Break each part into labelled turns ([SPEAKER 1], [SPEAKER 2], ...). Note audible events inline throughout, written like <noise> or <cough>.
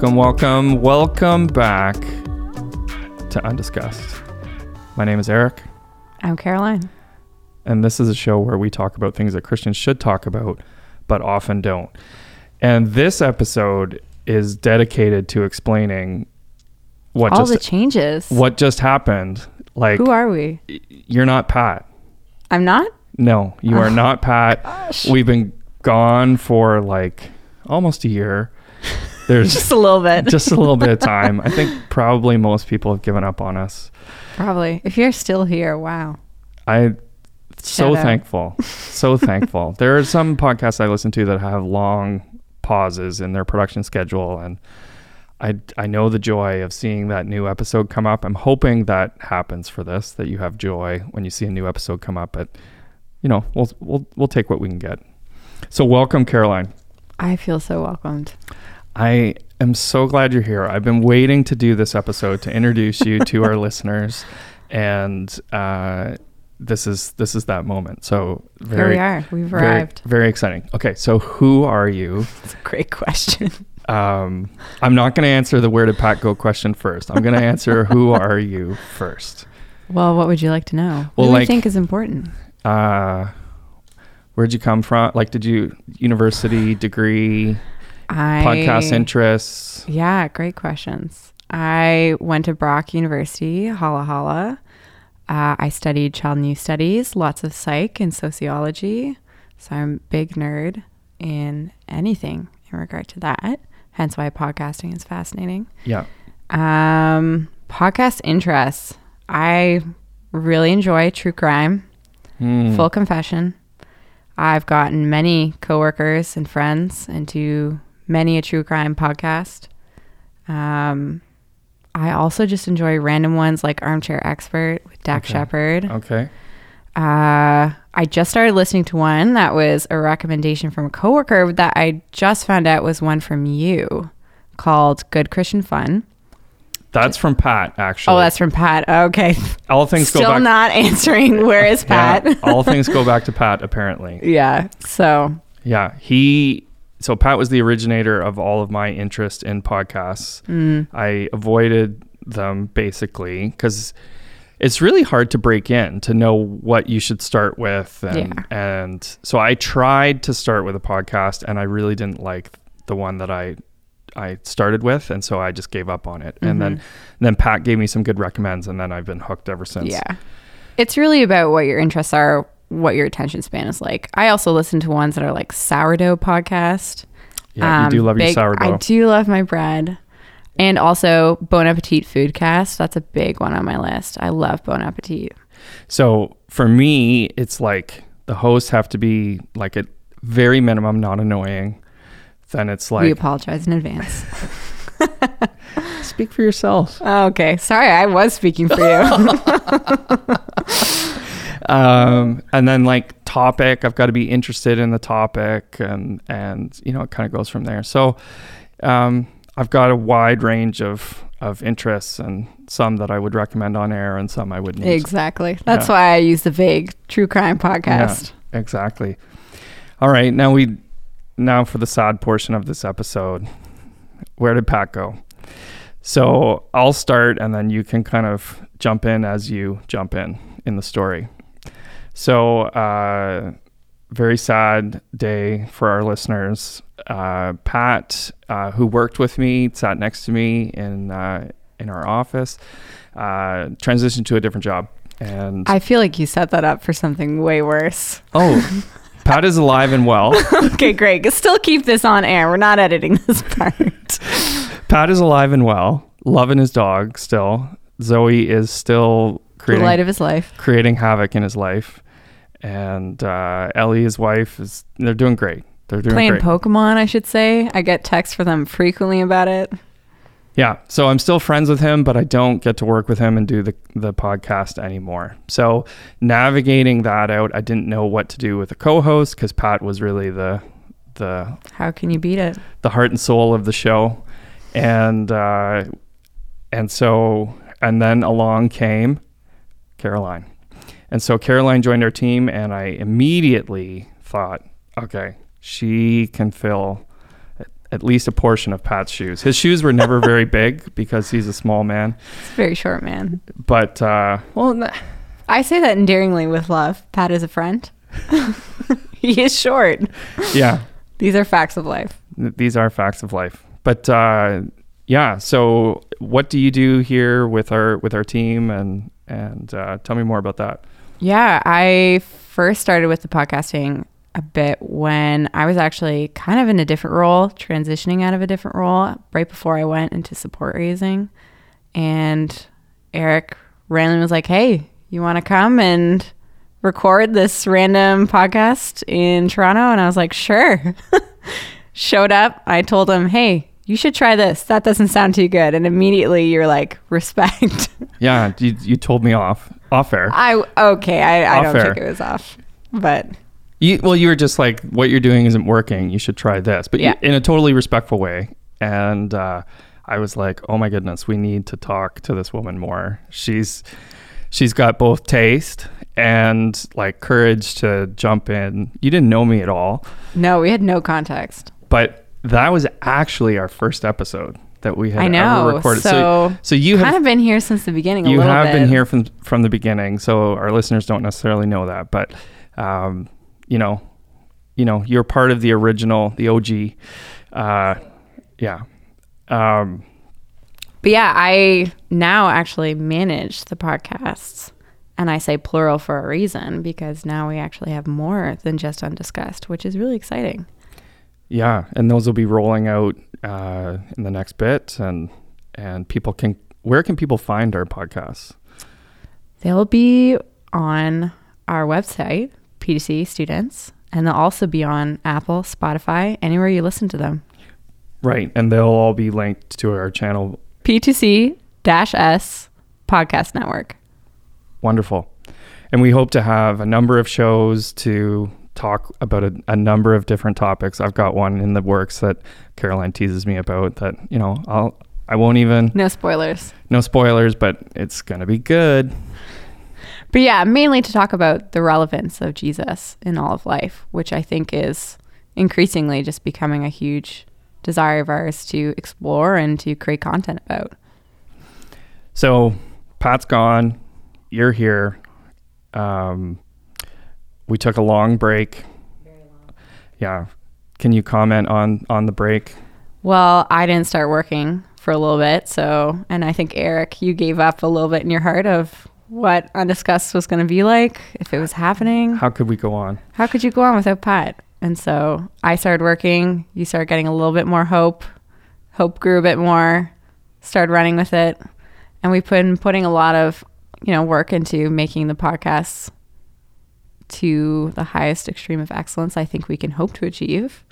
[SPEAKER 1] Welcome, welcome, welcome back to Undiscussed. My name is Eric,
[SPEAKER 2] I'm Caroline.
[SPEAKER 1] and this is a show where we talk about things that Christians should talk about, but often don't. And this episode is dedicated to explaining what
[SPEAKER 2] All
[SPEAKER 1] just
[SPEAKER 2] the changes.
[SPEAKER 1] what just happened. Like
[SPEAKER 2] Who are we?
[SPEAKER 1] you're not Pat.
[SPEAKER 2] I'm not?
[SPEAKER 1] No, you are
[SPEAKER 2] Oh,
[SPEAKER 1] not Pat.
[SPEAKER 2] Gosh.
[SPEAKER 1] We've been gone for like almost a year. There's
[SPEAKER 2] Just a little bit. <laughs>
[SPEAKER 1] just a little bit of time. I think <laughs> probably most people have given up on us.
[SPEAKER 2] Probably. If you're still here, wow.
[SPEAKER 1] I so
[SPEAKER 2] Shout out.
[SPEAKER 1] thankful. So <laughs> thankful. There are some podcasts I listen to that have long pauses in their production schedule and I I know the joy of seeing that new episode come up. I'm hoping that happens for this that you have joy when you see a new episode come up but you know, we'll we'll we'll take what we can get. So welcome Caroline.
[SPEAKER 2] I feel so welcomed.
[SPEAKER 1] I am so glad you're here. I've been waiting to do this episode to introduce you to our <laughs> <laughs> listeners, and uh, this is this is that moment. So very,
[SPEAKER 2] Here we are. We've arrived.
[SPEAKER 1] very exciting. Okay, so who are you? <laughs>
[SPEAKER 2] It's a great question.
[SPEAKER 1] Um, I'm not going to answer the where did Pat go question first. I'm going to answer who are you first.
[SPEAKER 2] Well, what would you like to know?
[SPEAKER 1] Well,
[SPEAKER 2] what do
[SPEAKER 1] like-
[SPEAKER 2] you think is important?
[SPEAKER 1] Uh, where'd you come from? Like, did you university degree,
[SPEAKER 2] I
[SPEAKER 1] podcast interests?
[SPEAKER 2] Yeah, great questions. I went to Brock University, Hala Hala. Uh, I studied child and youth studies, lots of psych and sociology. So I'm a big nerd in anything in regard to that. Hence why podcasting is fascinating.
[SPEAKER 1] Yeah.
[SPEAKER 2] Um, podcast interests. I really enjoy true crime.
[SPEAKER 1] Hmm.
[SPEAKER 2] Full confession. I've gotten many coworkers and friends into many a true crime podcast. Um, I also just enjoy random ones like Armchair Expert with Dax
[SPEAKER 1] Okay.
[SPEAKER 2] Shepard.
[SPEAKER 1] Okay.
[SPEAKER 2] Uh, I just started listening to one that was a recommendation from a coworker that I just found out was one from you called Good Christian Fun.
[SPEAKER 1] That's from Pat, actually.
[SPEAKER 2] Oh, that's from Pat. Okay. <laughs>
[SPEAKER 1] all things
[SPEAKER 2] Still
[SPEAKER 1] go back.
[SPEAKER 2] not answering <laughs> where is Pat.
[SPEAKER 1] Yeah, all things go <laughs> back to Pat, apparently.
[SPEAKER 2] yeah. So
[SPEAKER 1] Yeah, he. So Pat was the originator of all of my interest in podcasts.
[SPEAKER 2] mm,
[SPEAKER 1] I avoided them basically because it's really hard to break in to know what you should start with, and and so I tried to start with a podcast, and I really didn't like the one that I I started with, and so I just gave up on it. And then then Pat gave me some good recommends, and then I've been hooked ever since.
[SPEAKER 2] yeah. It's really about what your interests are, what your attention span is like. I also listen to ones that are like sourdough podcast.
[SPEAKER 1] yeah, you
[SPEAKER 2] Um,
[SPEAKER 1] do love
[SPEAKER 2] big-
[SPEAKER 1] your sourdough.
[SPEAKER 2] I do love my bread. And also Bon Appetit Foodcast. That's a big one on my list. I love Bon Appetit.
[SPEAKER 1] So for me, it's like the hosts have to be like at very minimum not annoying. Then it's like we
[SPEAKER 2] apologize in advance. <laughs>
[SPEAKER 1] speak for yourself.
[SPEAKER 2] Oh, okay. Sorry, I was speaking for you. <laughs>
[SPEAKER 1] Um, and then like topic, I've got to be interested in the topic, and and you know it kind of goes from there. So um, I've got a wide range of of interests, and some that I would recommend on air, and some I wouldn't.
[SPEAKER 2] exactly. That's
[SPEAKER 1] Yeah.
[SPEAKER 2] why I use the vague true crime podcast.
[SPEAKER 1] Exactly. All right, now we now for the sad portion of this episode. Where did Pat go? So I'll start and then you can kind of jump in as you jump in in the story. So uh very sad day for our listeners. Uh, Pat, uh, who worked with me, sat next to me in uh, in our office, uh, transitioned to a different job, and
[SPEAKER 2] I feel like you set that up for something way worse.
[SPEAKER 1] Oh, Pat is alive and well. <laughs>
[SPEAKER 2] okay, great. Still keep this on air. We're not editing this part.
[SPEAKER 1] Pat is alive and well, loving his dog still. Zoe is still
[SPEAKER 2] the
[SPEAKER 1] creating
[SPEAKER 2] light of his life.
[SPEAKER 1] creating havoc in his life, and uh, Ellie, his wife, is they're doing great. They're doing
[SPEAKER 2] Playing
[SPEAKER 1] great.
[SPEAKER 2] Pokemon, I should say. I get texts from them frequently about it.
[SPEAKER 1] Yeah. So I'm still friends with him, but I don't get to work with him and do the, the podcast anymore. So navigating that out, I didn't know what to do with a co-host because Pat was really the the
[SPEAKER 2] How can you beat it?
[SPEAKER 1] the heart and soul of the show, and uh, and so and then along came Caroline, and so Caroline joined our team, and I immediately thought, okay, she can fill at least a portion of Pat's shoes. His shoes were never very <laughs> big because he's a small man.
[SPEAKER 2] It's a very short man.
[SPEAKER 1] But uh, well,
[SPEAKER 2] I say that endearingly with love. Pat is a friend. <laughs> he is short.
[SPEAKER 1] yeah,
[SPEAKER 2] These are facts of life.
[SPEAKER 1] these are facts of life. But uh, yeah, so what do you do here with our with our team and and uh, tell me more about that.
[SPEAKER 2] Yeah, I first started with the podcasting a bit when I was actually kind of in a different role, transitioning out of a different role right before I went into support raising. And Eric randomly was like, Hey, you want to come and record this random podcast in Toronto? And I was like, Sure. <laughs> Showed up. I told him, Hey, you should try this. That doesn't sound too good. And immediately you're like, Respect. <laughs>
[SPEAKER 1] Yeah, you, you told me off off air.
[SPEAKER 2] I, okay, I, I don't
[SPEAKER 1] air.
[SPEAKER 2] think it was off. But
[SPEAKER 1] You, well, you were just like, what you're doing isn't working. You should try this, but you-
[SPEAKER 2] Yeah.
[SPEAKER 1] in a totally respectful way. And uh, I was like, oh my goodness, we need to talk to this woman more. She's she's got both taste and like courage to jump in. You didn't know me at all,
[SPEAKER 2] no, we had no context.
[SPEAKER 1] but that was actually our first episode that we had
[SPEAKER 2] I know.
[SPEAKER 1] ever recorded.
[SPEAKER 2] So,
[SPEAKER 1] so you
[SPEAKER 2] kind
[SPEAKER 1] have
[SPEAKER 2] of been here since the beginning. A
[SPEAKER 1] you have
[SPEAKER 2] bit.
[SPEAKER 1] been here from from the beginning, so our listeners don't necessarily know that, but um, you know, you know, you're part of the original, the OG. Uh, yeah. Um,
[SPEAKER 2] But yeah, I now actually manage the podcasts. And I say plural for a reason because now we actually have more than just undiscussed, which is really exciting.
[SPEAKER 1] Yeah, and those will be rolling out uh, in the next bit, and and people can. Where can people find our podcasts?
[SPEAKER 2] They'll be on our website, P2C Students, and they'll also be on Apple, Spotify, anywhere you listen to them.
[SPEAKER 1] Right, and they'll all be linked to our channel.
[SPEAKER 2] P2C S Podcast Network.
[SPEAKER 1] Wonderful, and we hope to have a number of shows to talk about a, a number of different topics. I've got one in the works that Caroline teases me about. That you know, I'll I won't even
[SPEAKER 2] No spoilers.
[SPEAKER 1] no spoilers, but it's gonna be good.
[SPEAKER 2] But yeah, mainly to talk about the relevance of Jesus in all of life, which I think is increasingly just becoming a huge desire of ours to explore and to create content about.
[SPEAKER 1] So Pat's gone. You're here. Um, we took a long break. Yeah. Can you comment on on the break?
[SPEAKER 2] Well, I didn't start working for a little bit, so and I think Eric, you gave up a little bit in your heart of what undiscussed was going to be like if it was happening.
[SPEAKER 1] How could we go on?
[SPEAKER 2] How could you go on without Pat? And so I started working. You started getting a little bit more hope. Hope grew a bit more. Started running with it, and we've been putting a lot of you know work into making the podcasts to the highest extreme of excellence I think we can hope to achieve.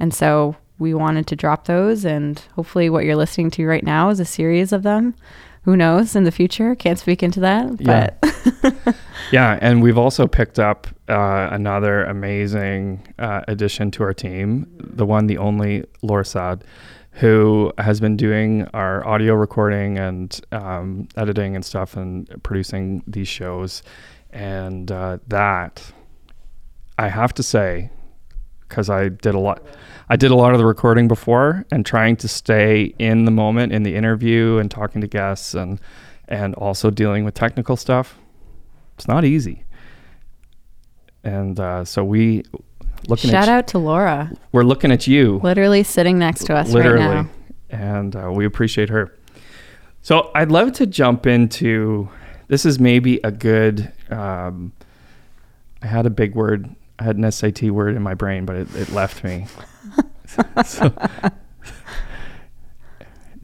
[SPEAKER 2] And so we wanted to drop those, and hopefully, what you're listening to right now is a series of them. Who knows in the future? Can't speak into that,
[SPEAKER 1] Yeah.
[SPEAKER 2] but <laughs>
[SPEAKER 1] Yeah, and we've also picked up uh, another amazing uh, addition to our team, the one, the only Lorsad, who has been doing our audio recording and um, editing and stuff and producing these shows. And uh, that, I have to say, because I did a lot. I did a lot of the recording before and trying to stay in the moment in the interview and talking to guests and and also dealing with technical stuff it's not easy. And uh, so we looking
[SPEAKER 2] shout out to Laura,
[SPEAKER 1] we're looking at you
[SPEAKER 2] literally sitting next to us
[SPEAKER 1] literally,
[SPEAKER 2] right now.
[SPEAKER 1] and uh, we appreciate her. So I'd love to jump into this. Is maybe a good. Um, I had a big word. I had an SAT word in my brain, but it, it left me. <laughs> so,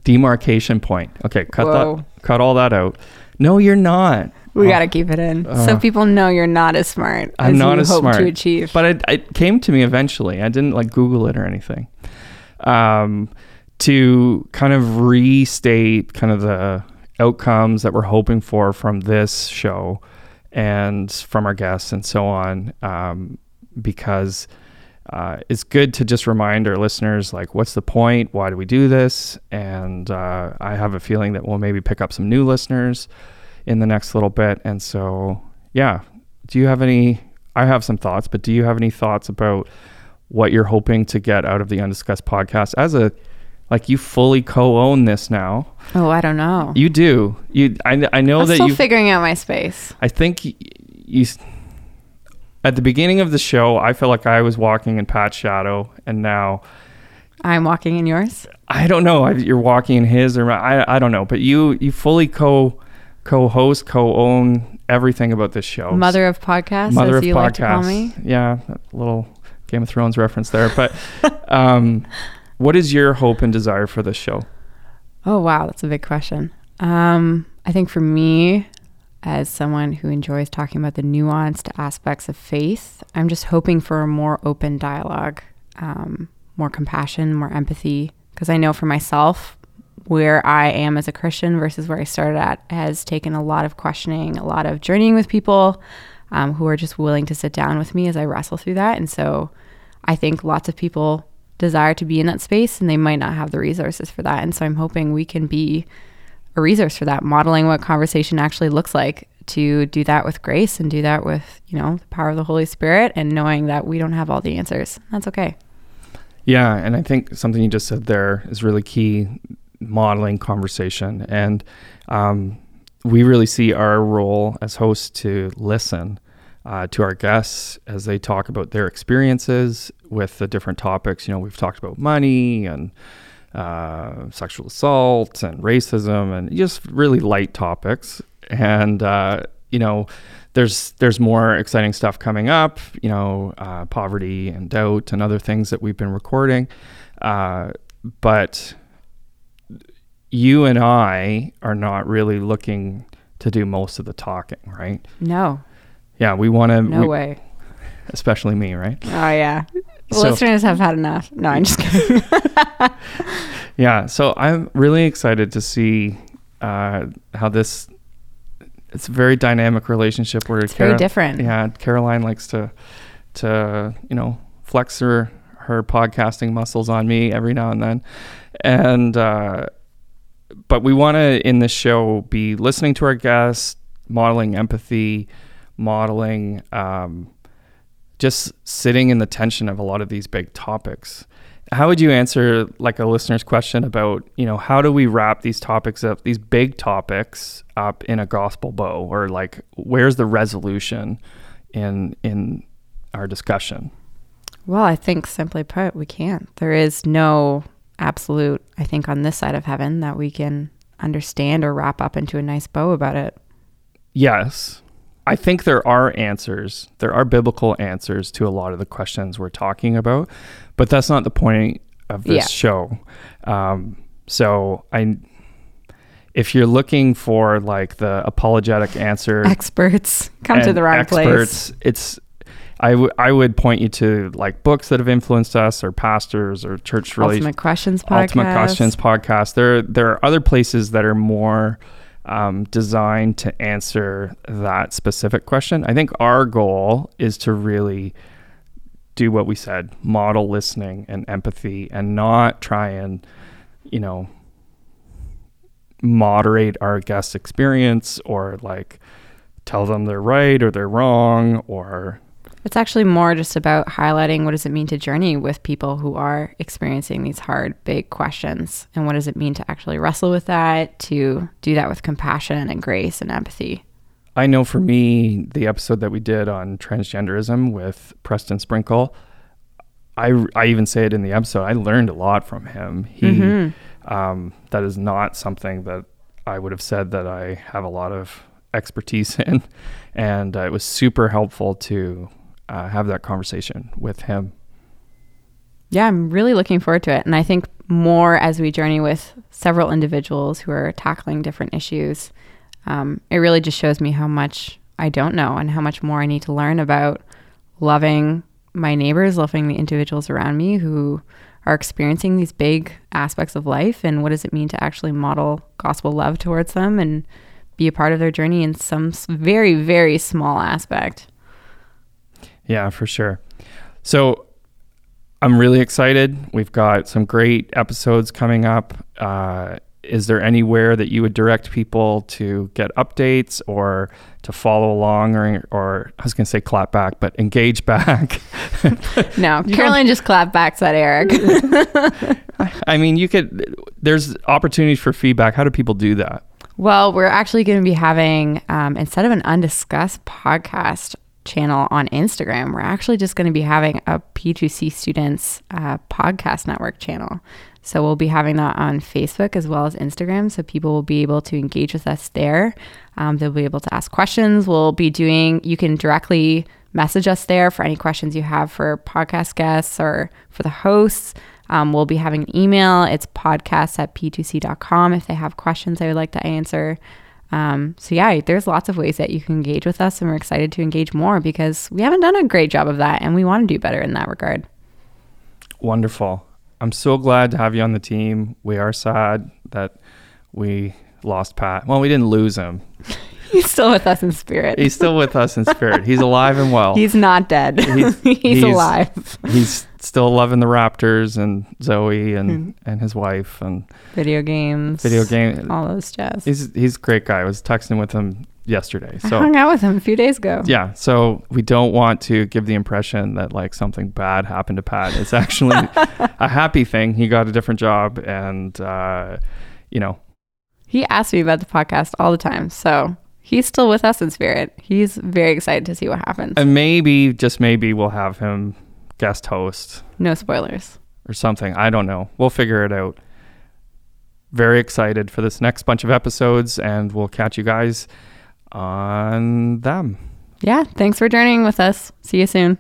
[SPEAKER 1] demarcation point. Okay, cut
[SPEAKER 2] Whoa.
[SPEAKER 1] that. Cut all that out. No, you're not.
[SPEAKER 2] We
[SPEAKER 1] Oh.
[SPEAKER 2] got to keep it in so
[SPEAKER 1] Uh,
[SPEAKER 2] people know you're not as smart
[SPEAKER 1] I'm
[SPEAKER 2] as
[SPEAKER 1] not
[SPEAKER 2] you
[SPEAKER 1] as
[SPEAKER 2] hope
[SPEAKER 1] smart,
[SPEAKER 2] to achieve.
[SPEAKER 1] But it, it came to me eventually. I didn't like Google it or anything. Um, to kind of restate kind of the outcomes that we're hoping for from this show and from our guests and so on, um, because uh, it's good to just remind our listeners like what's the point? Why do we do this? And uh, i have a feeling that we'll maybe pick up some new listeners in the next little bit. And so yeah do you have any i have some thoughts but do you have any thoughts about what you're hoping to get out of the Undiscussed podcast as a like you fully co-own this now.
[SPEAKER 2] Oh, I don't know.
[SPEAKER 1] You do. You I, I know
[SPEAKER 2] I'm
[SPEAKER 1] that
[SPEAKER 2] still
[SPEAKER 1] you
[SPEAKER 2] figuring out my space.
[SPEAKER 1] I think y- you at the beginning of the show, I felt like I was walking in Pat's shadow and now
[SPEAKER 2] I'm walking in yours.
[SPEAKER 1] I don't know. I- You're walking in his or my, I I don't know, but you you fully co co-host, co-own everything about this show.
[SPEAKER 2] Mother of podcasts,
[SPEAKER 1] Mother of
[SPEAKER 2] you like
[SPEAKER 1] podcasts.
[SPEAKER 2] me.
[SPEAKER 1] Yeah, a little Game of Thrones reference there. But <laughs> um, what is your hope and desire for this show?
[SPEAKER 2] Oh wow, that's a big question. Um, I think for me, as someone who enjoys talking about the nuanced aspects of faith, I'm just hoping for a more open dialogue, um, more compassion, more empathy. Because I know for myself, where I am as a Christian versus where I started at has taken a lot of questioning, a lot of journeying with people um, who are just willing to sit down with me as I wrestle through that. And so I think lots of people desire to be in that space and they might not have the resources for that. And so I'm hoping we can be a resource for that, modeling what conversation actually looks like to do that with grace and do that with, you know, the power of the Holy Spirit and knowing that we don't have all the answers. That's okay.
[SPEAKER 1] Yeah, and I think something you just said there is really key modeling conversation. And um, we really see our role as hosts to listen uh, to our guests as they talk about their experiences with the different topics. You know, we've talked about money and uh, sexual assault and racism and just really light topics. And, uh, you know, there's there's more exciting stuff coming up, you know, uh, poverty and doubt and other things that we've been recording. Uh, but you and I are not really looking to do most of the talking, right?
[SPEAKER 2] No,
[SPEAKER 1] Yeah, we want to,
[SPEAKER 2] no way.
[SPEAKER 1] especially me, right?
[SPEAKER 2] Oh, yeah.
[SPEAKER 1] So-
[SPEAKER 2] listeners have had enough. No, I'm just kidding. <laughs>
[SPEAKER 1] Yeah, so I'm really excited to see uh, how this. It's a very dynamic relationship where
[SPEAKER 2] It's very different.
[SPEAKER 1] Yeah, Caroline likes to to you know flex her her podcasting muscles on me every now and then, and uh, but we want to in this show be listening to our guests, modeling empathy, modeling um, just sitting in the tension of a lot of these big topics. How would you answer like a listener's question about, you know, how do we wrap these topics up, these big topics up in a gospel bow or like where's the resolution in in our discussion?
[SPEAKER 2] Well, I think simply put, we can't. There is no absolute, I think, on this side of heaven that we can understand or wrap up into a nice bow about it.
[SPEAKER 1] Yes. I think there are answers. There are biblical answers to a lot of the questions we're talking about, but that's not the point of this
[SPEAKER 2] Yeah.
[SPEAKER 1] show. Um, so I, if you're looking for like the apologetic answer,
[SPEAKER 2] Experts come to the wrong place.
[SPEAKER 1] experts, It's I would I would point you to like books that have influenced us, or pastors, or church relations.
[SPEAKER 2] Ultimate Questions podcast.
[SPEAKER 1] Ultimate Questions podcast. There there are other places that are more um, designed to answer that specific question. I think our goal is to really do what we said, model listening and empathy, and not try and you know moderate our guest experience or like tell them they're right or they're wrong or
[SPEAKER 2] It's actually more just about highlighting what does it mean to journey with people who are experiencing these hard, big questions, and what does it mean to actually wrestle with that, to do that with compassion and grace and empathy.
[SPEAKER 1] I know for me, the episode that we did on transgenderism with Preston Sprinkle, I, I even say it in the episode. I learned a lot from him. He
[SPEAKER 2] Mm-hmm.
[SPEAKER 1] um, that is not something that I would have said that I have a lot of expertise <laughs> in, and uh, it was super helpful to uh, have that conversation with him.
[SPEAKER 2] Yeah, I'm really looking forward to it. And I think more as we journey with several individuals who are tackling different issues, um, it really just shows me how much I don't know and how much more I need to learn about loving my neighbors, loving the individuals around me who are experiencing these big aspects of life and what does it mean to actually model gospel love towards them and be a part of their journey in some very, very small aspect.
[SPEAKER 1] Yeah, for sure. So I'm really excited. We've got some great episodes coming up. Uh, is there anywhere that you would direct people to get updates or to follow along or or I was going to say clap back but engage back <laughs>
[SPEAKER 2] no <laughs> Caroline just clap backs at Eric <laughs>
[SPEAKER 1] I mean you could there's opportunities for feedback how do people do that
[SPEAKER 2] well we're actually going to be having um, instead of an undiscussed podcast channel on Instagram we're actually just going to be having a P2C students uh, podcast network channel so we'll be having that on Facebook as well as Instagram. So people will be able to engage with us there. Um, they'll be able to ask questions. We'll be doing, you can directly message us there for any questions you have for podcast guests or for the hosts. Um, we'll be having an email. It's podcast at p2c.com if they have questions they would like to answer. Um, so, yeah, there's lots of ways that you can engage with us, and we're excited to engage more because we haven't done a great job of that, and we want to do better in that regard.
[SPEAKER 1] Wonderful. I'm so glad to have you on the team. We are sad that we lost Pat. Well, we didn't lose him. <laughs>
[SPEAKER 2] He's still with us in spirit.
[SPEAKER 1] He's still with us in spirit. He's alive and well.
[SPEAKER 2] He's not dead. He's, <laughs> he's, he's alive.
[SPEAKER 1] He's still loving the Raptors and Zoe and, mm. and his wife and
[SPEAKER 2] video games.
[SPEAKER 1] Video game.
[SPEAKER 2] All those jazz.
[SPEAKER 1] He's he's a great guy. I was texting with him yesterday.
[SPEAKER 2] So I hung out with him a few days ago.
[SPEAKER 1] Yeah. So we don't want to give the impression that like something bad happened to Pat. It's actually <laughs> a happy thing. He got a different job and uh, you know.
[SPEAKER 2] He asks me about the podcast all the time. So he's still with us in spirit. He's very excited to see what happens.
[SPEAKER 1] And maybe, just maybe, we'll have him guest host.
[SPEAKER 2] No spoilers.
[SPEAKER 1] Or something. I don't know. We'll figure it out. Very excited for this next bunch of episodes, and we'll catch you guys on them.
[SPEAKER 2] Yeah. Thanks for journeying with us. See you soon.